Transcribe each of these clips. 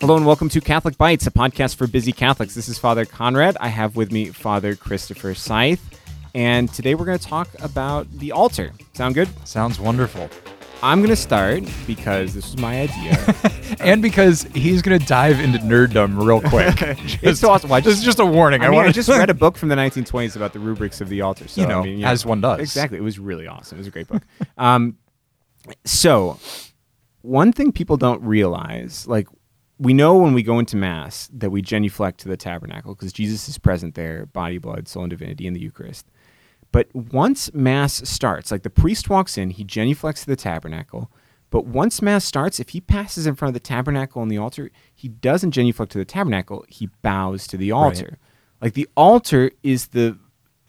Hello and welcome to Catholic Bites, a podcast for busy Catholics. This is Father Conrad. I have with me Father Christopher Seith, and today we're going to talk about the altar. Sound good? Sounds wonderful. I'm going to start because this was my idea. and because he's going to dive into nerddom real quick. it's so awesome. Well, I this is just a warning. I, mean, wanna- I just read a book from the 1920s about the rubrics of the altar. So, You know, I mean, as one does. Exactly. It was really awesome. It was a great book. um, so, one thing people don't realize, like, we know when we go into Mass that we genuflect to the tabernacle because Jesus is present there, body, blood, soul, and divinity in the Eucharist. But once Mass starts, like the priest walks in, he genuflects to the tabernacle. But once Mass starts, if he passes in front of the tabernacle and the altar, he doesn't genuflect to the tabernacle, he bows to the altar. Like the altar is the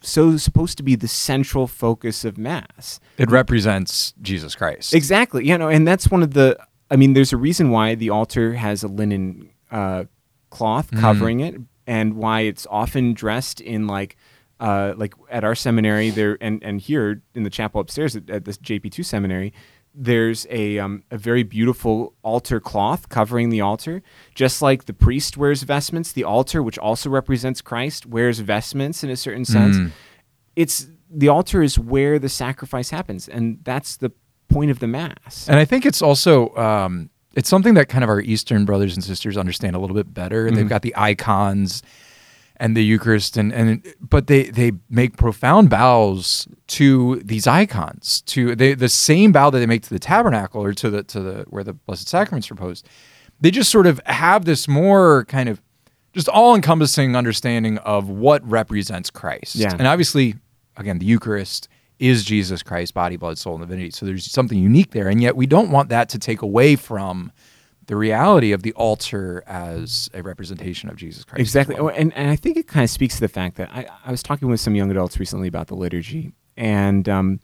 so supposed to be the central focus of Mass. it represents Jesus Christ. Exactly. You know, and that's one of the. I mean, there's a reason why the altar has a linen uh, cloth covering it, and why it's often dressed in like, uh, like at our seminary there, and and here in the chapel upstairs at, at this JP2 seminary. There's a um, a very beautiful altar cloth covering the altar, just like the priest wears vestments. The altar, which also represents Christ, wears vestments in a certain sense it's the altar is where the sacrifice happens, and that's the point of the mass. And I think it's also um, it's something that kind of our Eastern brothers and sisters understand a little bit better. Mm-hmm. They've got the icons and the Eucharist, and and but they they make profound bows to these icons, to they, the same bow that they make to the tabernacle or to the to the where the Blessed Sacrament's reposed. They just sort of have this more kind of just all encompassing understanding of what represents Christ. Yeah. And obviously, again, the Eucharist is Jesus Christ, body, blood, soul, and divinity. So there's something unique there. And yet we don't want that to take away from the reality of the altar as a representation of Jesus Christ. Exactly. well. Oh, and, and I think it kind of speaks to the fact that I, I was talking with some young adults recently about the liturgy. And um,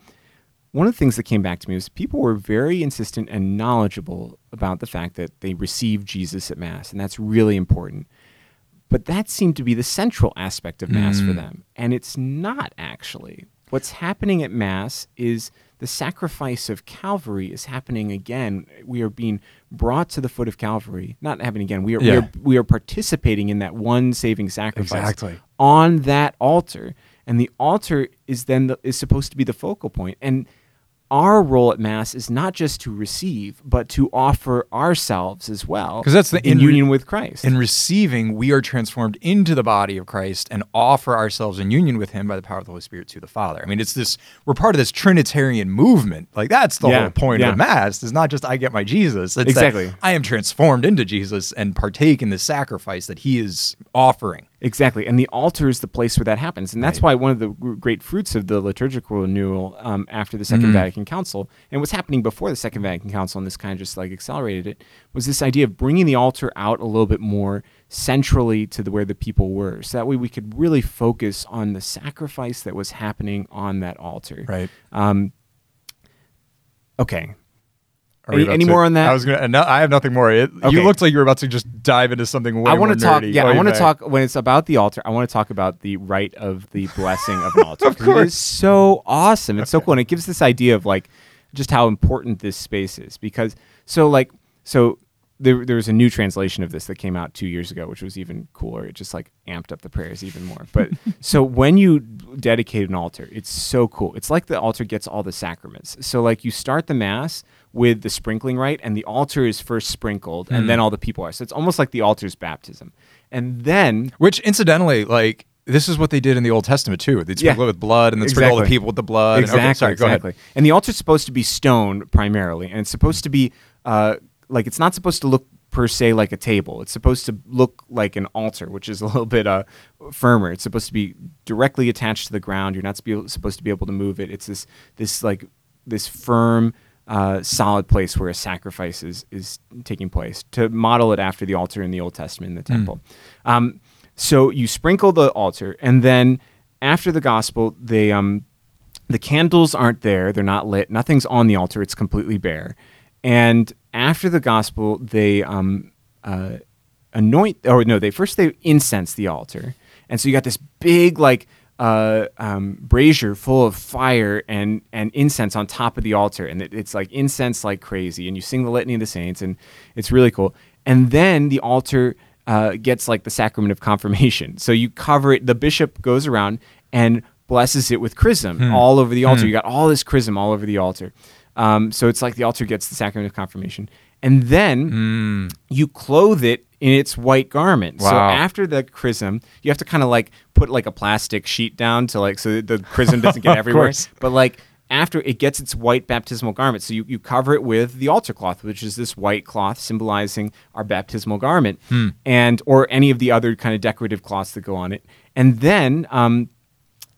one of the things that came back to me was people were very insistent and knowledgeable about the fact that they received Jesus at Mass. And that's really important. But that seemed to be the central aspect of Mass for them. And it's not actually. What's happening at Mass is the sacrifice of Calvary is happening again. We are being brought to the foot of Calvary. Not happening again. We are, we are we are participating in that one saving sacrifice Exactly. on that altar, and the altar is then the, is supposed to be the focal point. And our role at Mass is not just to receive, but to offer ourselves as well. Because that's the in in- union with Christ. In receiving, we are transformed into the body of Christ and offer ourselves in union with Him by the power of the Holy Spirit to the Father. I mean, it's this, we're part of this Trinitarian movement. Like, that's the Yeah, whole point yeah. of Mass. It's not just I get my Jesus. It's Exactly. I am transformed into Jesus and partake in the sacrifice that He is offering. Exactly, and the altar is the place where that happens, and that's why one of the great fruits of the liturgical renewal um, after the 2nd Vatican Council, and what's happening before the Second Vatican Council, and this kind of just like accelerated it, was this idea of bringing the altar out a little bit more centrally to the, where the people were, so that way we could really focus on the sacrifice that was happening on that altar. Right. Um, okay. Are we Any, any to- more on that? I was gonna. No, I have nothing more. It, Okay. You looked like you were about to just dive into something way I want more to talk. nerdy. Yeah, What I want to talk when it's about the altar. I want to talk about the rite of the blessing of an altar. Of 'cause It course. is so awesome. It's so cool, and it gives this idea of like just how important this space is. Because so like so there there was a new translation of this that came out two years ago, which was even cooler. It just like amped up the prayers even more. But so when you dedicate an altar, it's so cool. It's like the altar gets all the sacraments. So like you start the mass with the sprinkling rite, and the altar is first sprinkled, and then all the people are. So it's almost like the altar's baptism. And then Which, incidentally, like this is what they did in the Old Testament too. They'd sprinkle Yeah. it with blood, and then sprinkle all the people with the blood. and- exactly, okay, sorry, go exactly. And the altar's supposed to be stone primarily, and it's supposed to be uh, like it's not supposed to look per se like a table. It's supposed to look like an altar, which is a little bit uh, firmer. It's supposed to be directly attached to the ground. You're not supposed to be able to move it. It's this this like this firm. Uh, solid place where a sacrifice is, is taking place to model it after the altar in the Old Testament in the temple. Um, so you sprinkle the altar, and then after the gospel, they um, the candles aren't there; they're not lit. Nothing's on the altar; it's completely bare. And after the gospel, they um, uh, anoint, or no, they first they incense the altar, and so you got this big like uh, um, brazier full of fire and and incense on top of the altar, and it, it's like incense like crazy. And you sing the litany of the saints, and it's really cool. And then the altar uh, gets like the sacrament of confirmation. So you cover it. The bishop goes around and blesses it with chrism Hmm. all over the altar. You got all this chrism all over the altar. Um, so it's like the altar gets the sacrament of confirmation, and then Hmm. you clothe it in its white garment. So after the chrism, you have to kind of like put like a plastic sheet down to like so the chrism doesn't get everywhere. course. But like after it gets its white baptismal garment, so you, you cover it with the altar cloth, which is this white cloth symbolizing our baptismal garment, Hmm. and or any of the other kind of decorative cloths that go on it. And then um,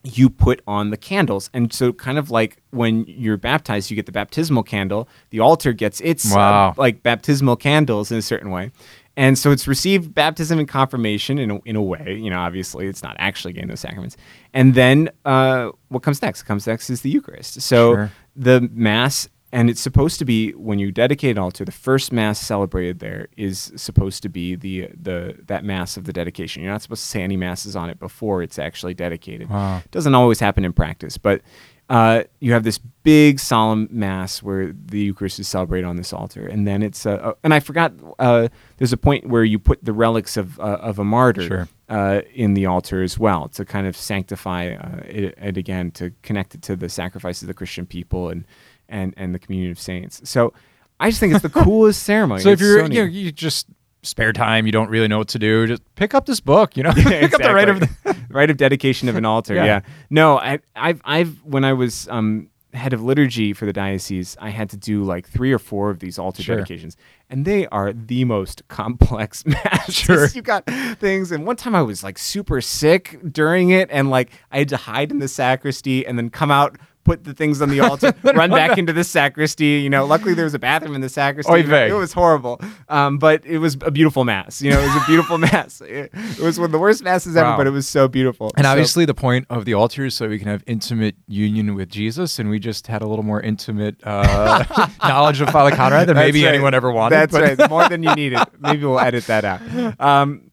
you put on the candles. And so, kind of like when you're baptized, you get the baptismal candle. The altar gets its uh, like baptismal candles in a certain way. And so it's received baptism and confirmation in a, in a way. You know, obviously it's not actually getting those sacraments. And then uh, what comes next? What comes next is the Eucharist. So Sure. the Mass, and it's supposed to be when you dedicate an altar, the first Mass celebrated there is supposed to be the the that Mass of the dedication. You're not supposed to say any masses on it before it's actually dedicated. Wow. Doesn't always happen in practice, but uh, you have this big solemn mass where the Eucharist is celebrated on this altar, and then it's uh, uh, and I forgot. Uh, there's a point where you put the relics of uh, of a martyr Sure. uh, in the altar as well to kind of sanctify uh, it, it again to connect it to the sacrifice of the Christian people and and and the communion of saints. So I just think it's the coolest ceremony. So if It's you're, neat. you know, you just spare time, you don't really know what to do, just pick up this book. You know, Yeah, pick up the rite of the. exactly. rite of dedication of an altar. Yeah. yeah. No, I, I've, I've, when I was um, head of liturgy for the diocese, I had to do like three or four of these altar Sure. dedications, and they are the most complex masses. Sure. you got things, and one time I was like super sick during it, and like I had to hide in the sacristy and then come out. Put the things on the altar, run back into the sacristy. You know, luckily there was a bathroom in the sacristy. Oy vey. It was horrible, um, but it was a beautiful mass. You know, it was a beautiful mass. It, it was one of the worst masses ever, Wow. but it was so beautiful. And So- obviously, the point of the altar is so we can have intimate union with Jesus, and we just had a little more intimate uh, knowledge of Father Conrad than That's maybe right. anyone ever wanted. That's but- right, more than you needed. Maybe we'll edit that out. Um,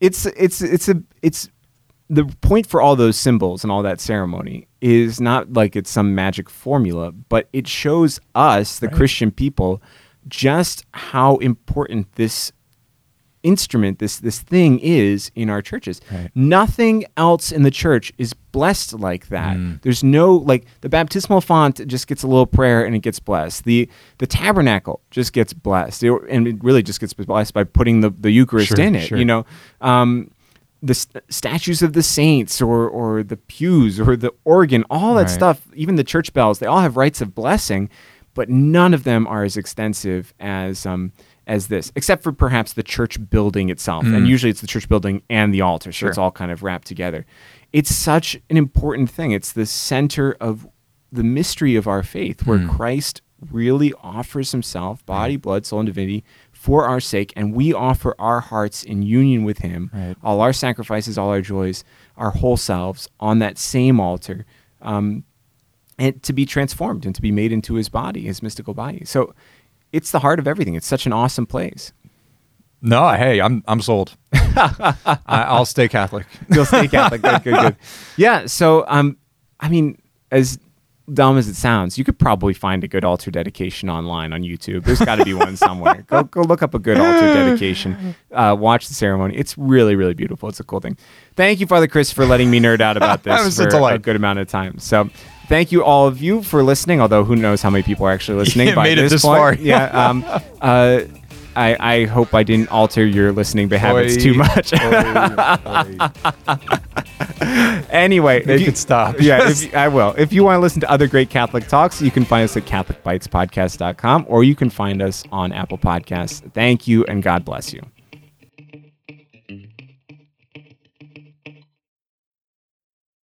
it's it's it's a it's the point for all those symbols and all that ceremony is not like it's some magic formula, but it shows us, the Right. Christian people, just how important this instrument this this thing is in our churches Right. nothing else in the church is blessed like that Mm. there's no like the baptismal font just gets a little prayer and it gets blessed the the tabernacle just gets blessed It- and it really just gets blessed by putting the, the eucharist Sure, in it sure. you know um the st- statues of the saints or or the pews or the organ all that Right. stuff even the church bells they all have rites of blessing but none of them are as extensive as um as this except for perhaps the church building itself and Mm. usually it's the church building and the altar so Sure. it's all kind of wrapped together it's such an important thing it's the center of the mystery of our faith where Mm. christ really offers himself body blood soul and divinity for our sake and we offer our hearts in union with him Right. all our sacrifices all our joys our whole selves on that same altar um, and to be transformed and to be made into his body, his mystical body. So it's the heart of everything. It's such an awesome place. no, hey, I'm I'm sold. I, I'll stay Catholic. You'll stay Catholic. good, good, good. Yeah. So, um, I mean, as dumb as it sounds, you could probably find a good altar dedication online on YouTube. There's got to be one somewhere. Go, go look up a good altar dedication. Uh, watch the ceremony. It's really, really beautiful. It's a cool thing. Thank you, Father Chris, for letting me nerd out about this was for a delight. good amount of time. So. Thank you, all of you, for listening. Although who knows how many people are actually listening Yeah, by made it this, this point. far. Yeah. Um, uh, I, I hope I didn't alter your listening habits Oy, too much. oy, oy. anyway, They if you- could stop. yeah, if you- I will. If you want to listen to other great Catholic talks, you can find us at CatholicBitesPodcast.com or you can find us on Apple Podcasts. Thank you and God bless you.